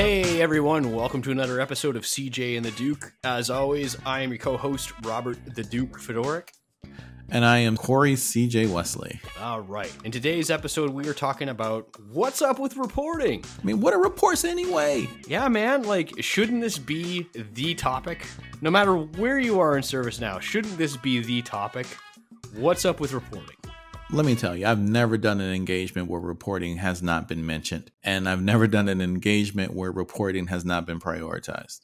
Hey everyone, welcome to another episode of CJ and the Duke. As always, I am your co-host Robert the Duke Fedoruk. And I am Corey CJ Wesley. All right. In today's episode, we are talking about what's up with reporting. I mean, what are reports anyway? Yeah, man. Like, shouldn't this be the topic? No matter where you are in ServiceNow, shouldn't this be the topic? What's up with reporting? Let me tell you, I've never done an engagement where reporting has not been mentioned, and I've never done an engagement where reporting has not been prioritized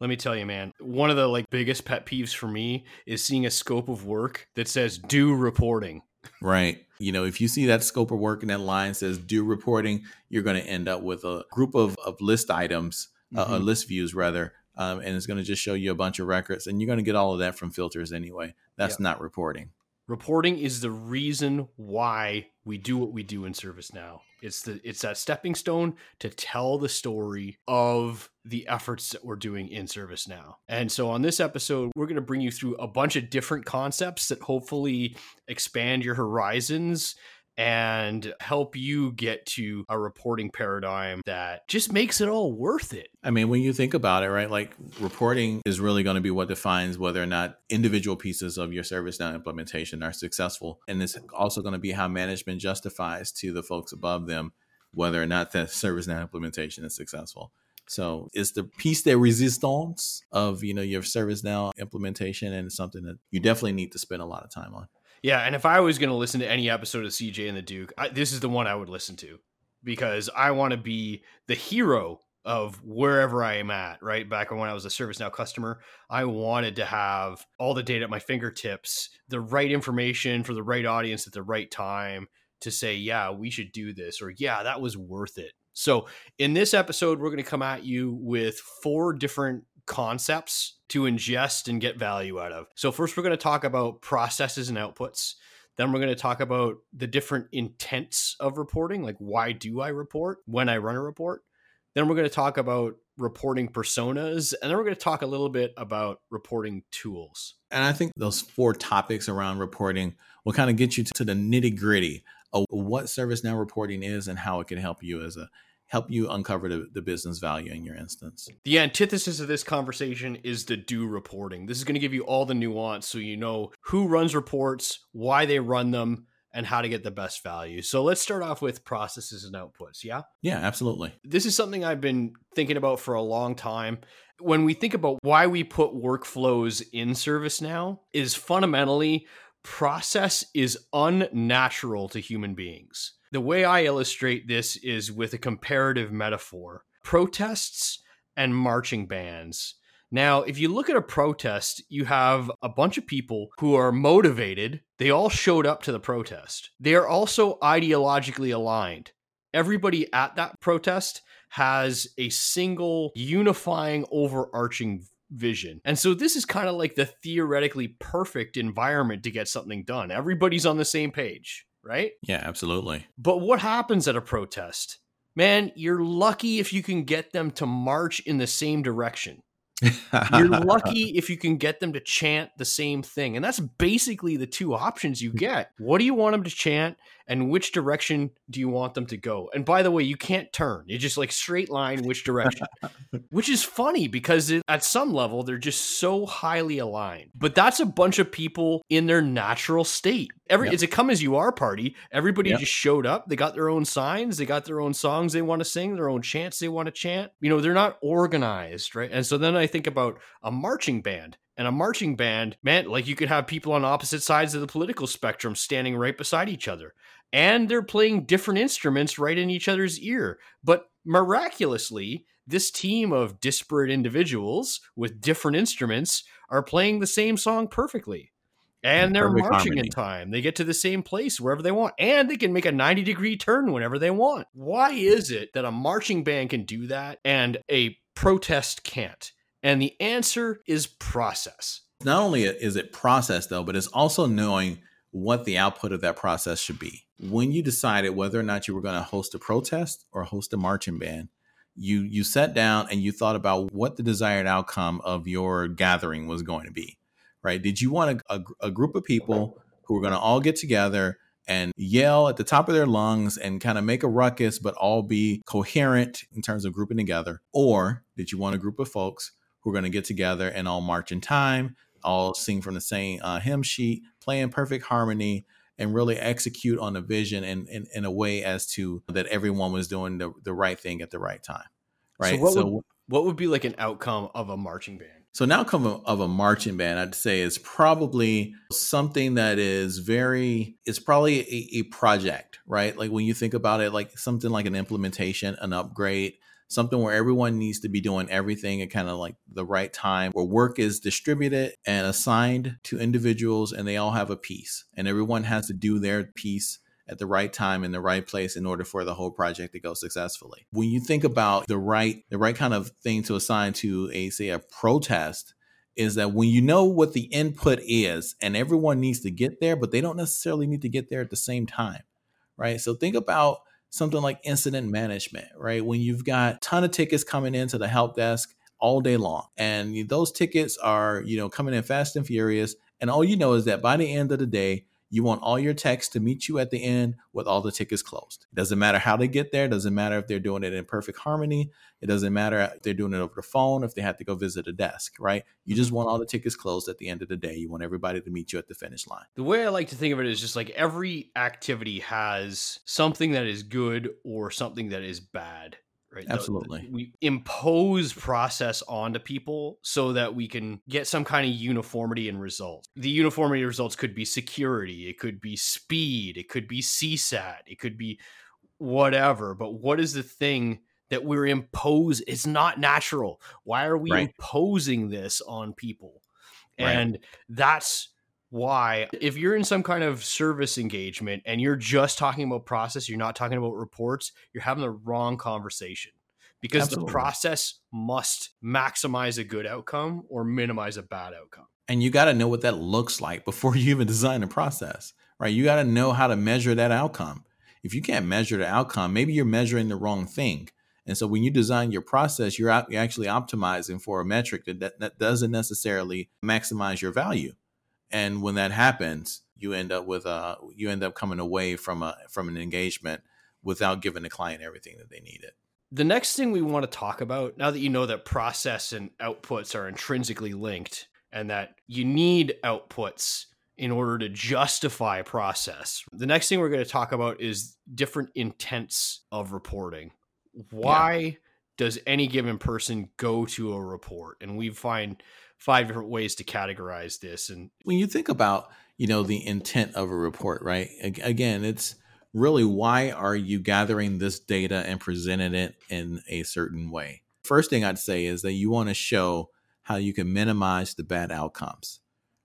let me tell you, man, one of the like biggest pet peeves for me is seeing a scope of work that says do reporting. Right. You know, if you see that scope of work and that line says do reporting, you're going to end up with a group of, of list items, mm-hmm. uh, uh, list views rather, um, and it's going to just show you a bunch of records, and you're going to get all of that from filters anyway. That's yep. not reporting. Reporting is the reason why we do what we do in ServiceNow. It's the it's that stepping stone to tell the story of the efforts that we're doing in ServiceNow. And so on this episode, we're going to bring you through a bunch of different concepts that hopefully expand your horizons and help you get to a reporting paradigm that just makes it all worth it. I mean, when you think about it, right, like reporting is really going to be what defines whether or not individual pieces of your ServiceNow implementation are successful. And it's also going to be how management justifies to the folks above them whether or not that ServiceNow implementation is successful. So it's the piece de resistance of you know your ServiceNow implementation, and it's something that you definitely need to spend a lot of time on. Yeah, and if I was going to listen to any episode of CJ and the Duke, I, this is the one I would listen to because I want to be the hero of wherever I am at, right? Back when I was a ServiceNow customer, I wanted to have all the data at my fingertips, the right information for the right audience at the right time to say, yeah, we should do this, or yeah, that was worth it. So, in this episode, we're going to come at you with four different concepts to ingest and get value out of. So, first, we're going to talk about processes and outputs. Then, we're going to talk about the different intents of reporting, like why do I report when I run a report. Then, we're going to talk about reporting personas. And then, we're going to talk a little bit about reporting tools. And I think those four topics around reporting will kind of get you to the nitty gritty of what ServiceNow reporting is and how it can help you as a help you uncover the, the business value in your instance. The antithesis of this conversation is the do reporting. This is going to give you all the nuance so you know who runs reports, why they run them, and how to get the best value. So let's start off with processes and outputs. Yeah? Yeah, absolutely. This is something I've been thinking about for a long time. When we think about why we put workflows in ServiceNow, is fundamentally process is unnatural to human beings the way I illustrate this is with a comparative metaphor protests and marching bands. Now, if you look at a protest, you have a bunch of people who are motivated. They all showed up to the protest. They are also ideologically aligned. Everybody at that protest has a single unifying overarching vision. And so this is kind of like the theoretically perfect environment to get something done. Everybody's on the same page right? Yeah, absolutely. But what happens at a protest? Man, you're lucky if you can get them to march in the same direction. You're lucky if you can get them to chant the same thing. And that's basically the two options you get. What do you want them to chant and which direction do you want them to go? And by the way, you can't turn. You just like straight line which direction. which is funny because it, at some level they're just so highly aligned. But that's a bunch of people in their natural state. Every yep. it's a come as you are party. Everybody yep. just showed up. They got their own signs, they got their own songs they want to sing, their own chants they want to chant. You know, they're not organized, right? And so then I think about a marching band and a marching band meant like you could have people on opposite sides of the political spectrum standing right beside each other and they're playing different instruments right in each other's ear but miraculously this team of disparate individuals with different instruments are playing the same song perfectly and they're Perfect marching harmony. in time. They get to the same place wherever they want, and they can make a 90 degree turn whenever they want. Why is it that a marching band can do that and a protest can't? And the answer is process. Not only is it process, though, but it's also knowing what the output of that process should be. When you decided whether or not you were going to host a protest or host a marching band, you you sat down and you thought about what the desired outcome of your gathering was going to be, right? Did you want a, a, a group of people who were going to all get together and yell at the top of their lungs and kind of make a ruckus, but all be coherent in terms of grouping together? Or did you want a group of folks who are going to get together and all march in time, all sing from the same uh, hymn sheet, play in perfect harmony, and really execute on the vision in, in, in, a way as to that everyone was doing the, the right thing at the right time? Right. So, what, so would, what would be like an outcome of a marching band? So an outcome of, of, a marching band, I'd say, is probably something that is very. It's probably a, a, project, right? Like when you think about it, like something like an implementation, an upgrade, something where everyone needs to be doing everything at kind of like the right time, where work is distributed and assigned to individuals, and they all have a piece, and everyone has to do their piece at the right time in the right place in order for the whole project to go successfully. When you think about the right the right kind of thing to assign to a say a protest is that when you know what the input is and everyone needs to get there but they don't necessarily need to get there at the same time. Right? So think about something like incident management, right? When you've got ton of tickets coming into the help desk all day long and those tickets are, you know, coming in fast and furious and all you know is that by the end of the day you want all your techs to meet you at the end with all the tickets closed. It doesn't matter how they get there. It doesn't matter if they're doing it in perfect harmony. It doesn't matter if they're doing it over the phone, if they have to go visit a desk, right? You just want all the tickets closed at the end of the day. You want everybody to meet you at the finish line. The way I like to think of it is just like every activity has something that is good or something that is bad right? Absolutely. the, we impose process onto people so that we can get some kind of uniformity in results. The uniformity results could be security it could be speed it could be csat it could be whatever but what is the thing that we're impose it's not natural. Why are we right. imposing this on people? Right. and that's why if you're in some kind of service engagement and you're just talking about process you're not talking about reports you're having the wrong conversation. Because Absolutely. the process must maximize a good outcome or minimize a bad outcome. And you got to know what that looks like before you even design a process right? You got to know how to measure that outcome. If you can't measure the outcome maybe you're measuring the wrong thing. And so when you design your process you're, actually optimizing for a metric that, that doesn't necessarily maximize your value and when that happens you end up with a you end up coming away from a from an engagement without giving the client everything that they needed. The next thing we want to talk about now that you know that process and outputs are intrinsically linked and that you need outputs in order to justify a process the next thing we're going to talk about is different intents of reporting. Why yeah. does any given person go to a report? And we find five different ways to categorize this. And when you think about, you know, the intent of a report, right? Again, it's really why are you gathering this data and presenting it in a certain way? First thing I'd say is that you want to show how you can minimize the bad outcomes,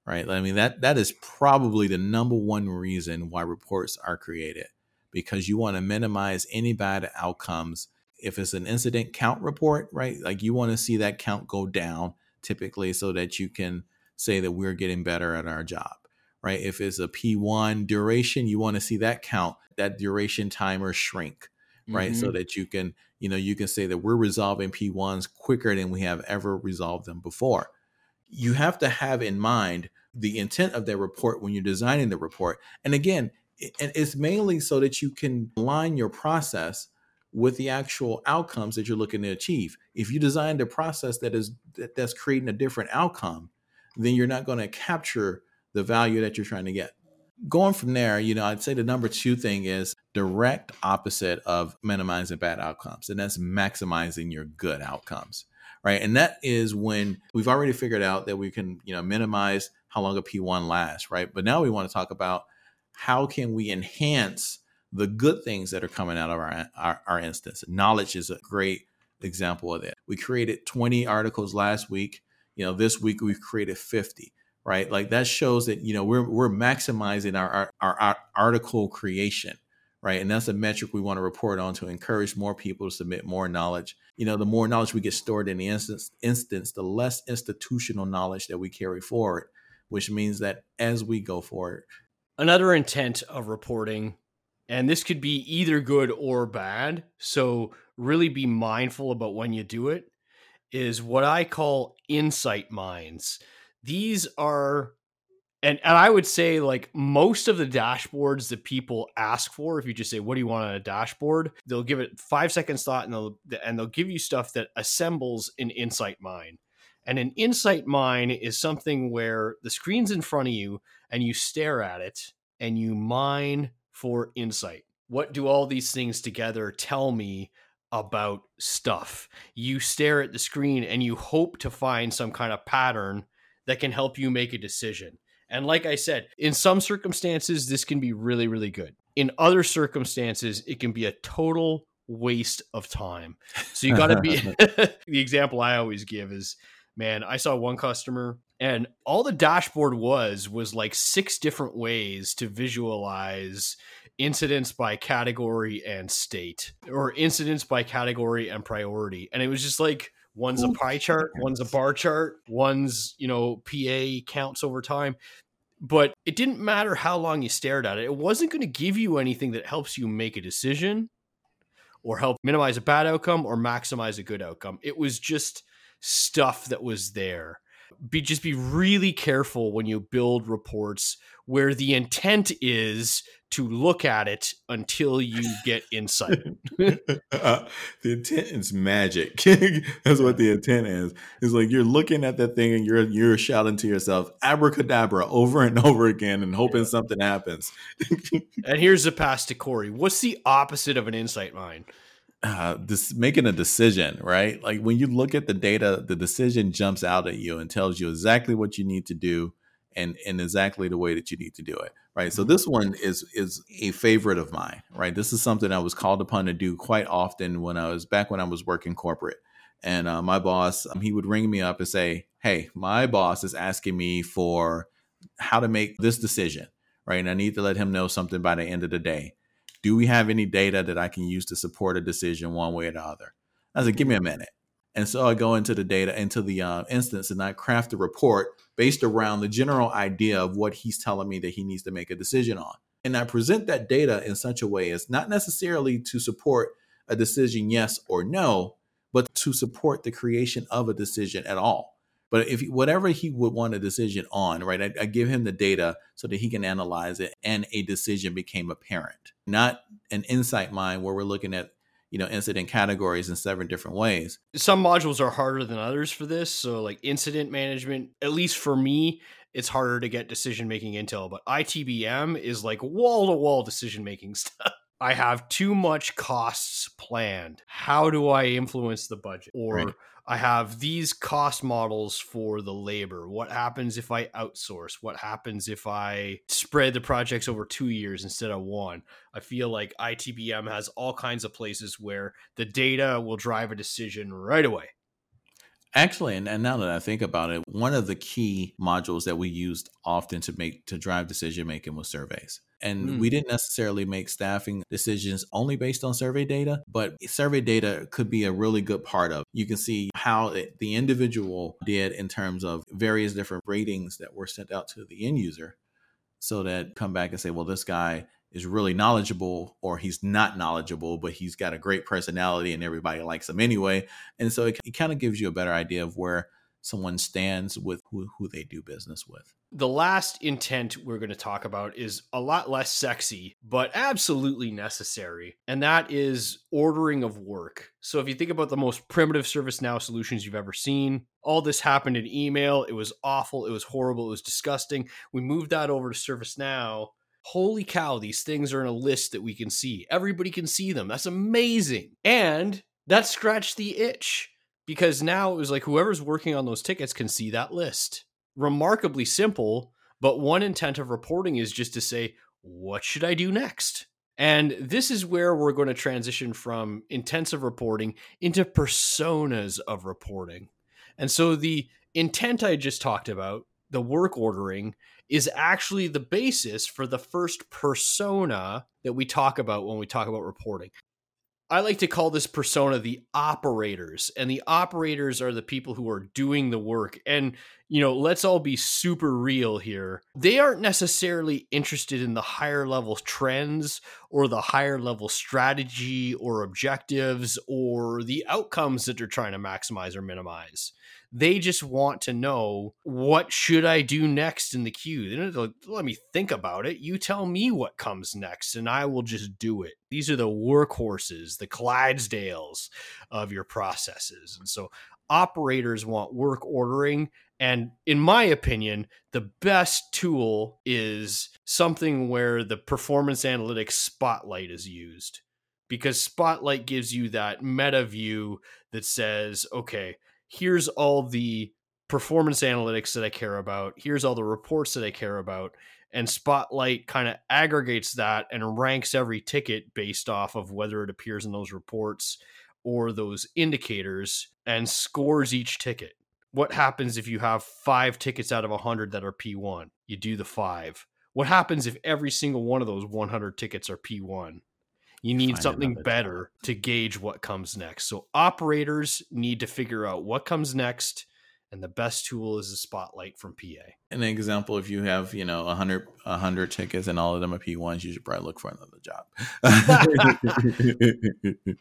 right? I mean, that that is probably the number one reason why reports are created because you want to minimize any bad outcomes. If it's an incident count report, right? Like you want to see that count go down typically so that you can say that we're getting better at our job right? If it's a p1 duration you want to see that count that duration timer shrink right? Mm-hmm. so that you can you know you can say that we're resolving p1s quicker than we have ever resolved them before. You have to have in mind the intent of that report when you're designing the report. And again it's mainly so that you can align your process with the actual outcomes that you're looking to achieve. If you designed a process that is that, that's creating a different outcome, then you're not going to capture the value that you're trying to get. Going from there, you know, I'd say the number two thing is direct opposite of minimizing bad outcomes, and that's maximizing your good outcomes, right? And that is when we've already figured out that we can, you know, minimize how long a P1 lasts, right? But now we want to talk about how can we enhance the good things that are coming out of our, our, our instance. Knowledge is a great example of that. We created 20 articles last week. You know, this week we've created 50, right? Like that shows that, you know, we're, we're maximizing our, our, our, our article creation, right? And that's a metric we want to report on to encourage more people to submit more knowledge. You know, the more knowledge we get stored in the instance, instance, the less institutional knowledge that we carry forward, which means that as we go forward. Another intent of reporting and this could be either good or bad. So, really be mindful about when you do it, is what I call insight mines. These are And and I would say like most of the dashboards that people ask for, if you just say, "What do you want on a dashboard?" they'll give it five seconds thought, and they'll and they'll give you stuff that assembles an insight mine. And an insight mine is something where the screen's in front of you, and you stare at it, and you mine for insight. What do all these things together tell me about stuff? You stare at the screen, and you hope to find some kind of pattern that can help you make a decision and like I said, in some circumstances, this can be really, really good. In other circumstances, it can be a total waste of time. So you got to be the example I always give is man, I saw one customer and all the dashboard was was like six different ways to visualize incidents by category and state or incidents by category and priority. And it was just like one's a pie chart, one's a bar chart, one's, you know, PA counts over time but it didn't matter how long you stared at it. It wasn't going to give you anything that helps you make a decision or help minimize a bad outcome or maximize a good outcome. It was just stuff that was there. Be just be really careful when you build reports where the intent is to look at it until you get insight. uh, the intent is magic. That's what the intent is. It's like you're looking at that thing and you're you're shouting to yourself abracadabra over and over again and hoping yeah. something happens. and here's the pass to Corey. What's the opposite of an insight mine? Uh, this making a decision, right? Like when you look at the data, the decision jumps out at you and tells you exactly what you need to do and in exactly the way that you need to do it right? So mm-hmm. this one is is a favorite of mine right? This is something i was called upon to do quite often when i was back when i was working corporate. And uh, my boss um, he would ring me up and say hey my boss is asking me for how to make this decision right? And i need to let him know something by the end of the day do we have any data that i can use to support a decision one way or the other i said give me a minute and so I go into the data, into the uh, instance, and I craft a report based around the general idea of what he's telling me that he needs to make a decision on. And I present that data in such a way as not necessarily to support a decision, yes or no, but to support the creation of a decision at all. But if whatever he would want a decision on, right, I, I give him the data so that he can analyze it and a decision became apparent, not an insight mine where we're looking at you know incident categories in seven different ways. Some modules are harder than others for this so like incident management at least for me it's harder to get decision making intel but itbm is like wall to wall decision making stuff. I have too much costs planned. How do i influence the budget? Or right. I have these cost models for the labor. What happens if I outsource? What happens if I spread the projects over two years instead of one? I feel like ITBM has all kinds of places where the data will drive a decision right away. Actually, and, and now that I think about it, one of the key modules that we used often to make to drive decision making was surveys. And mm. we didn't necessarily make staffing decisions only based on survey data, but survey data could be a really good part of. You can see how it, the individual did in terms of various different ratings that were sent out to the end user so that come back and say, well, this guy is really knowledgeable or he's not knowledgeable, but he's got a great personality and everybody likes him anyway. And so it, it kind of gives you a better idea of where someone stands with who, who they do business with. The last intent we're going to talk about is a lot less sexy, but absolutely necessary. And that is ordering of work. So if you think about the most primitive ServiceNow solutions you've ever seen, all this happened in email. It was awful. It was horrible. It was disgusting. We moved that over to ServiceNow. Holy cow, these things are in a list that we can see. Everybody can see them. That's amazing. And that scratched the itch because now it was like whoever's working on those tickets can see that list. Remarkably simple, but one intent of reporting is just to say, what should I do next? And this is where we're going to transition from intensive reporting into personas of reporting. And so the intent I just talked about, the work ordering, is actually the basis for the first persona that we talk about when we talk about reporting. I like to call this persona the operators, and the operators are the people who are doing the work. And, you know, let's all be super real here. They aren't necessarily interested in the higher level trends or the higher level strategy or objectives or the outcomes that they're trying to maximize or minimize. They just want to know what should I do next in the queue. They don't let me think about it. You tell me what comes next, and I will just do it. These are the workhorses, the Clydesdales of your processes. And so operators want work ordering. And in my opinion, the best tool is something where the performance analytics spotlight is used because spotlight gives you that meta view that says, okay, here's all the performance analytics that I care about, here's all the reports that I care about. And Spotlight kind of aggregates that and ranks every ticket based off of whether it appears in those reports or those indicators and scores each ticket. What happens if you have five tickets out of 100 that are P1? You do the five. What happens if every single one of those 100 tickets are P1? You need something better to gauge what comes next. So operators need to figure out what comes next and the best tool is a spotlight from PA. An example, if you have, you know, a 100, a 100 tickets and all of them are P1s, you should probably look for another job.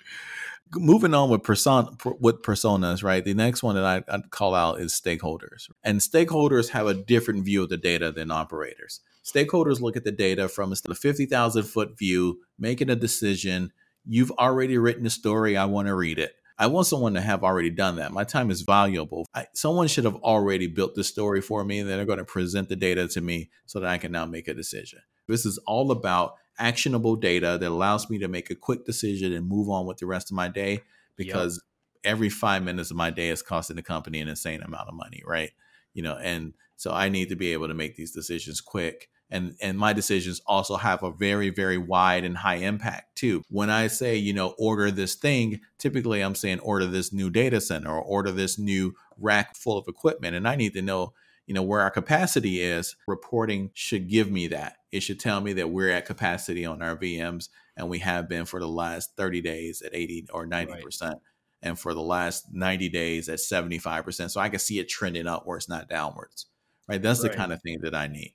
Moving on with person with personas, right? The next one that I, I'd call out is stakeholders. And stakeholders have a different view of the data than operators. Stakeholders look at the data from a 50,000 foot view, making a decision. You've already written the story. I want to read it I want someone to have already done that. My time is valuable. I, someone should have already built the story for me, and then they're going to present the data to me so that I can now make a decision. This is all about actionable data that allows me to make a quick decision and move on with the rest of my day because yep. every five minutes of my day is costing the company an insane amount of money, right? You know, and so I need to be able to make these decisions quick and and my decisions also have a very very wide and high impact too. When i say you know order this thing typically i'm saying order this new data center or order this new rack full of equipment. And i need to know you know where our capacity is. Reporting should give me that. It should tell me that we're at capacity on our vms and we have been for the last 30 days at 80 or 90 right. percent and for the last 90 days at 75 percent. So i can see it trending upwards not downwards right? That's right. the kind of thing that i need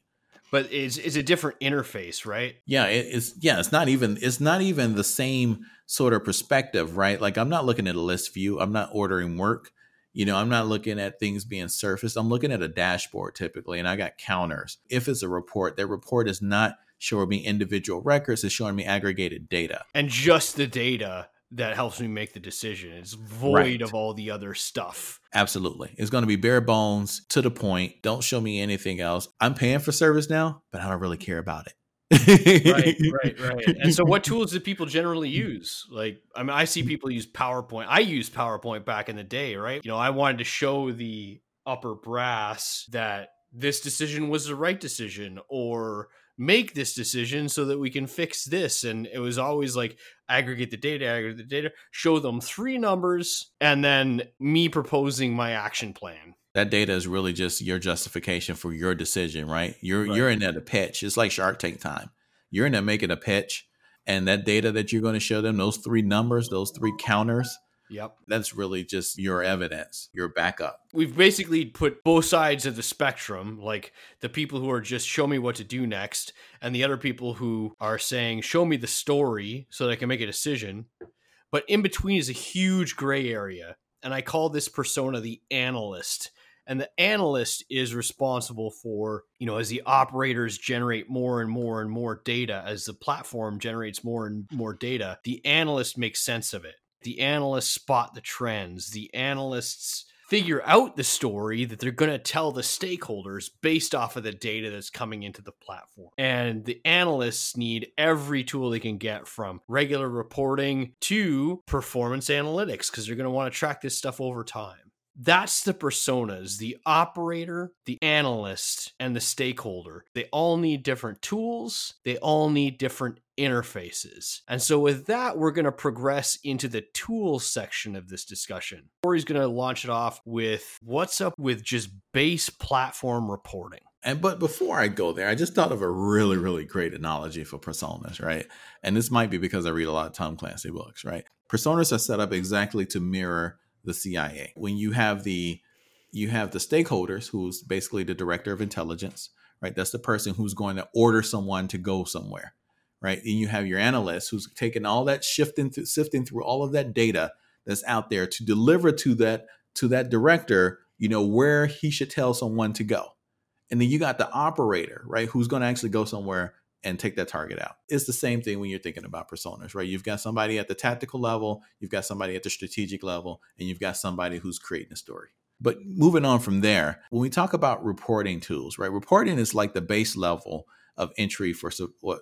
but it's it's a different interface, right? Yeah, it, it's yeah, it's not even it's not even the same sort of perspective, right? Like I'm not looking at a list view. I'm not ordering work. You know, I'm not looking at things being surfaced. I'm looking at a dashboard typically, and I got counters. If it's a report, that report is not showing me individual records, it's showing me aggregated data. And just the data that helps me make the decision. It's void right. of all the other stuff. Absolutely. It's going to be bare bones, to the point. Don't show me anything else. I'm paying for ServiceNow, but I don't really care about it. right, right, right. And so, what tools do people generally use? Like, I mean, I see people use PowerPoint. I used PowerPoint back in the day, right? You know, I wanted to show the upper brass that this decision was the right decision, or make this decision so that we can fix this. And it was always like aggregate the data, aggregate the data, show them three numbers, and then me proposing my action plan. That data is really just your justification for your decision, right? You're right. you're in there to pitch. It's like Shark Tank time. You're in there making a pitch, and that data that you're going to show them, those three numbers, those three counters, Yep. That's really just your evidence, your backup. We've basically put both sides of the spectrum, like the people who are just show me what to do next, and the other people who are saying, show me the story so that I can make a decision. But in between is a huge gray area. And I call this persona the analyst. And the analyst is responsible for, you know, as the operators generate more and more and more data, as the platform generates more and more data, the analyst makes sense of it the analysts spot the trends. The analysts figure out the story that they're going to tell the stakeholders based off of the data that's coming into the platform. And the analysts need every tool they can get from regular reporting to performance analytics because they're going to want to track this stuff over time that's the personas the operator the analyst and the stakeholder they all need different tools they all need different interfaces and so with that we're going to progress into the tools section of this discussion corey's going to launch it off with what's up with just base platform reporting and but before I go there, I just thought of a really, really great analogy for personas, right? And this might be because I read a lot of Tom Clancy books, right? Personas are set up exactly to mirror the CIA. When you have the you have the stakeholders, who's basically the director of intelligence, right? That's the person who's going to order someone to go somewhere, right? And you have your analyst who's taking all that shifting, through, sifting through all of that data that's out there to deliver to that to that director you know, where he should tell someone to go. And then you got the operator, right, who's going to actually go somewhere and take that target out. It's the same thing when you're thinking about personas, right? You've got somebody at the tactical level, you've got somebody at the strategic level, and you've got somebody who's creating a story. But moving on from there, when we talk about reporting tools, right? Reporting is like the base level of entry for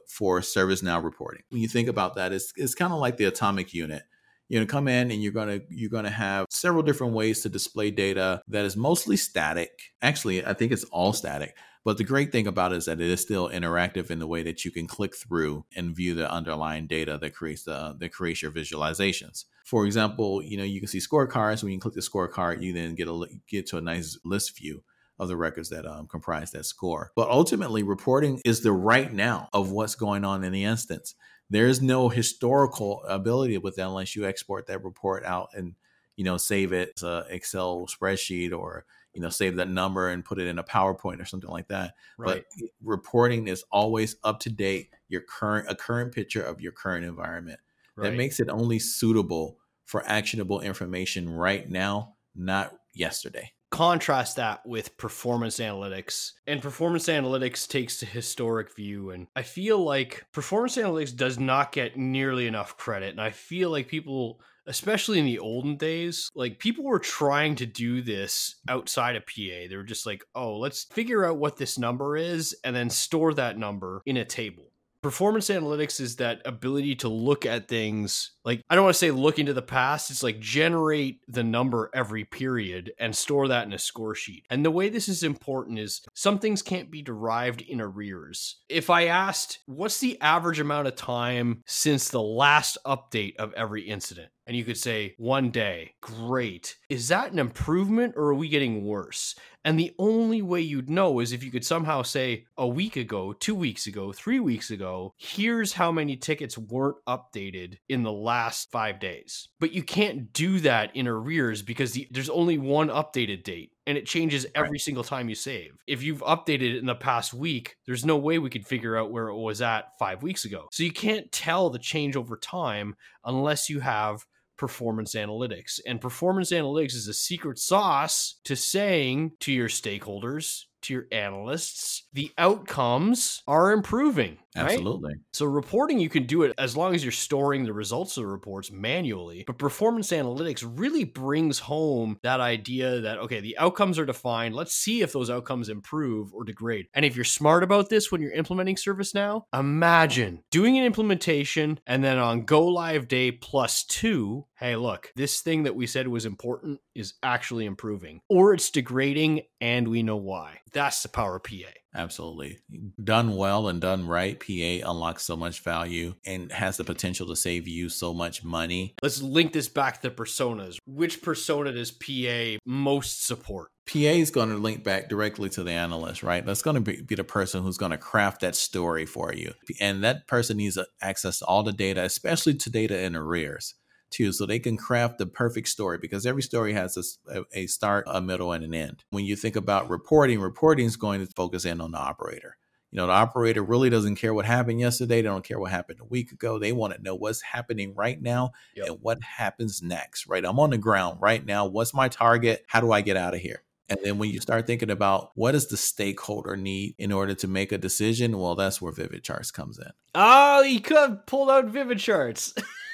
for ServiceNow reporting. When you think about that, it's it's kind of like the atomic unit. You're gonna come in and you're gonna you're gonna have several different ways to display data that is mostly static. Actually, I think it's all static but the great thing about it is that it is still interactive in the way that you can click through and view the underlying data that creates the that creates your visualizations. For example, you know you can see scorecards. When you click the scorecard, you then get a get to a nice list view of the records that um, comprise that score. But ultimately, reporting is the right now of what's going on in the instance. There is no historical ability with that unless you export that report out and you know save it as a Excel spreadsheet or you know save that number and put it in a powerpoint or something like that right. but reporting is always up to date your current a current picture of your current environment right. that makes it only suitable for actionable information right now not yesterday contrast that with performance analytics and performance analytics takes a historic view and i feel like performance analytics does not get nearly enough credit and i feel like people especially in the olden days, like people were trying to do this outside of PA. They were just like, oh, let's figure out what this number is and then store that number in a table performance analytics is that ability to look at things like I don't want to say look into the past, it's like generate the number every period and store that in a score sheet. And the way this is important is some things can't be derived in arrears. If I asked what's the average amount of time since the last update of every incident, and you could say one day, great. Is that an improvement or are we getting worse? And the only way you'd know is if you could somehow say a week ago, two weeks ago, three weeks ago, here's how many tickets weren't updated in the last five days. But you can't do that in arrears because the, there's only one updated date and it changes every right. single time you save. If you've updated it in the past week, there's no way we could figure out where it was at five weeks ago. So you can't tell the change over time unless you have performance analytics. And performance analytics is a secret sauce to saying to your stakeholders, to your analysts, the outcomes are improving. Right? Absolutely. So reporting, you can do it as long as you're storing the results of the reports manually. But performance analytics really brings home that idea that, okay, the outcomes are defined. Let's see if those outcomes improve or degrade. And if you're smart about this when you're implementing ServiceNow, imagine doing an implementation and then on go live day plus two, hey, look, this thing that we said was important is actually improving or it's degrading and we know why. That's the power of PA. Absolutely. Done well and done right, PA unlocks so much value and has the potential to save you so much money. Let's link this back to personas. Which persona does PA most support? PA is going to link back directly to the analyst, right? That's going to be, be the person who's going to craft that story for you. And that person needs access to all the data, especially to data in arrears too, so they can craft the perfect story because every story has a, a start, a middle, and an end. When you think about reporting, reporting is going to focus in on the operator. You know, the operator really doesn't care what happened yesterday. They don't care what happened a week ago. They want to know what's happening right now yep. and what happens next, right? I'm on the ground right now. What's my target? How do I get out of here? And then when you start thinking about what does the stakeholder need in order to make a decision, well, that's where Vivid Charts comes in. Oh, you could have pulled out Vivid Charts.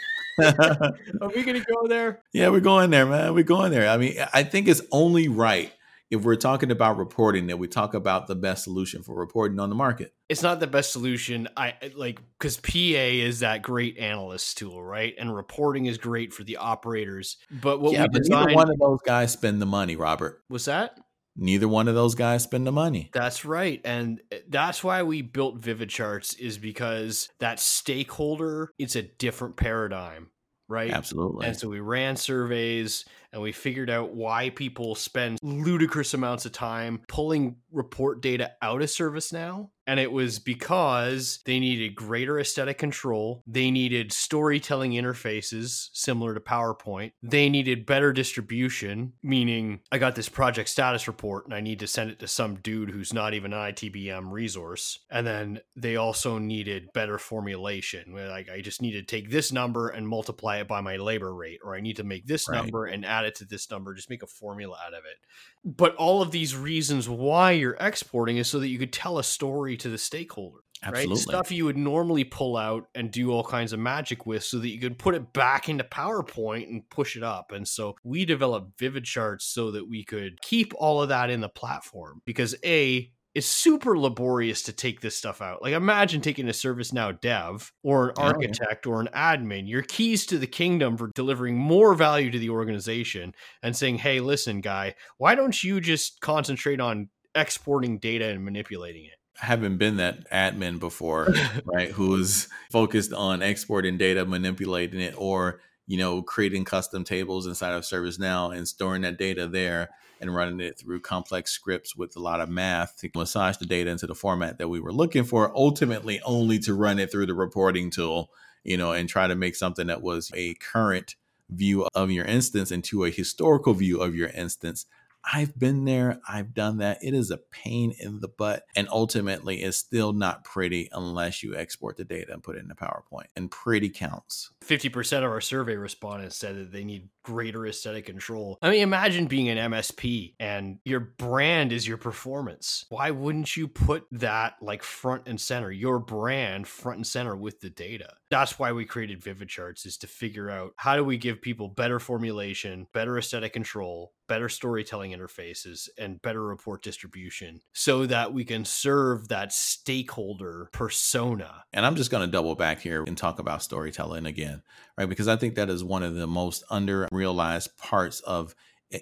Are we going to go there? Yeah, we're going there, man. We're going there. I mean, I think it's only right if we're talking about reporting that we talk about the best solution for reporting on the market. It's not the best solution. I like because PA is that great analyst tool, right? And reporting is great for the operators. But what yeah, we but designed, neither one of those guys spend the money, Robert. Was that? Neither one of those guys spend the money. That's right. And eh, that's why we built Vivid Charts is because that stakeholder, it's a different paradigm, right? Absolutely. And so we ran surveys and we figured out why people spend ludicrous amounts of time pulling report data out of ServiceNow and it was because they needed greater aesthetic control. They needed storytelling interfaces similar to PowerPoint. They needed better distribution, meaning I got this project status report and I need to send it to some dude who's not even an ITBM resource. And then they also needed better formulation. Like I just need to take this number and multiply it by my labor rate, or I need to make this right. number and add add it to this number, just make a formula out of it. But all of these reasons why you're exporting is so that you could tell a story to the stakeholder. Absolutely. Right? Stuff you would normally pull out and do all kinds of magic with so that you could put it back into PowerPoint and push it up. And so we developed Vivid Charts so that we could keep all of that in the platform because A, it's super laborious to take this stuff out. Like imagine taking a ServiceNow dev or an oh, architect or an admin, your keys to the kingdom for delivering more value to the organization and saying, "Hey, listen, guy, why don't you just concentrate on exporting data and manipulating it?" I haven't been that admin before, right? Who was focused on exporting data, manipulating it, or you know, creating custom tables inside of ServiceNow and storing that data there and running it through complex scripts with a lot of math to massage the data into the format that we were looking for, ultimately only to run it through the reporting tool, you know, and try to make something that was a current view of your instance into a historical view of your instance I've been there, I've done that. It is a pain in the butt. And ultimately, it's still not pretty unless you export the data and put it in the PowerPoint. And pretty counts. 50% of our survey respondents said that they need greater aesthetic control. I mean, imagine being an MSP and your brand is your performance. Why wouldn't you put that like front and center, your brand front and center with the data? That's why we created Vivid Charts is to figure out how do we give people better formulation, better aesthetic control, better storytelling interfaces and better report distribution so that we can serve that stakeholder persona. And I'm just going to double back here and talk about storytelling again, right? Because I think that is one of the most under realized parts of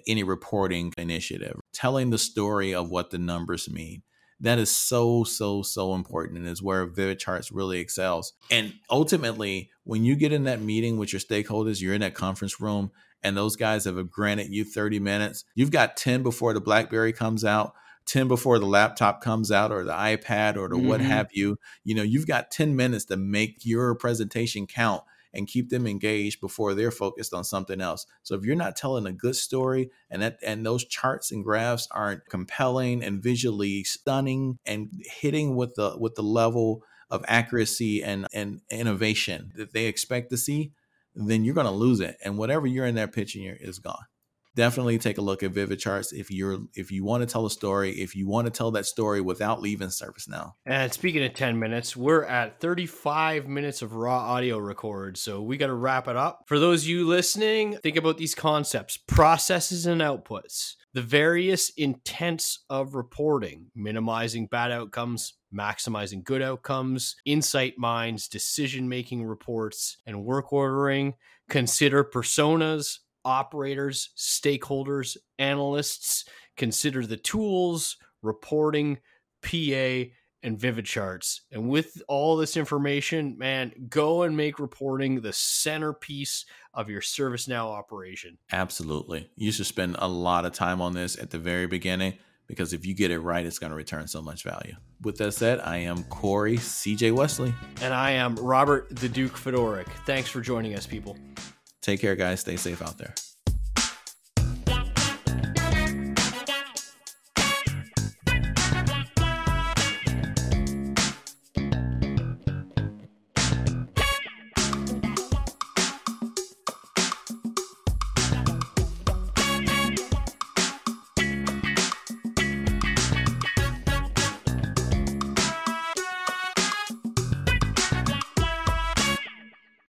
any reporting initiative. Telling the story of what the numbers mean. That is so, so, so important and is where Vivid Charts really excels. And ultimately, when you get in that meeting with your stakeholders, you're in that conference room, and those guys have granted you 30 minutes. You've got 10 before the BlackBerry comes out. 10 before the laptop comes out or the iPad or the mm-hmm. what have you. You know, you've got 10 minutes to make your presentation count and keep them engaged before they're focused on something else. So if you're not telling a good story and that and those charts and graphs aren't compelling and visually stunning and hitting with the with the level of accuracy and, and innovation that they expect to see, then you're going to lose it. And whatever you're in there pitching is gone. Definitely take a look at Vivid Charts if you're if you want to tell a story, if you want to tell that story without leaving ServiceNow. And speaking of 10 minutes, we're at 35 minutes of raw audio record, so we got to wrap it up. For those you listening, think about these concepts, processes and outputs the various intents of reporting, minimizing bad outcomes, maximizing good outcomes, insight mines, decision making reports, and work ordering. Consider personas, operators, stakeholders, analysts. Consider the tools, reporting, PA, and Vivid Charts. And with all this information, man, go and make reporting the centerpiece of your ServiceNow operation. Absolutely. You should spend a lot of time on this at the very beginning because if you get it right, it's going to return so much value. With that said, I am Corey CJ Wesley. And I am Robert the Duke Fedoruk. Thanks for joining us, people. Take care, guys. Stay safe out there.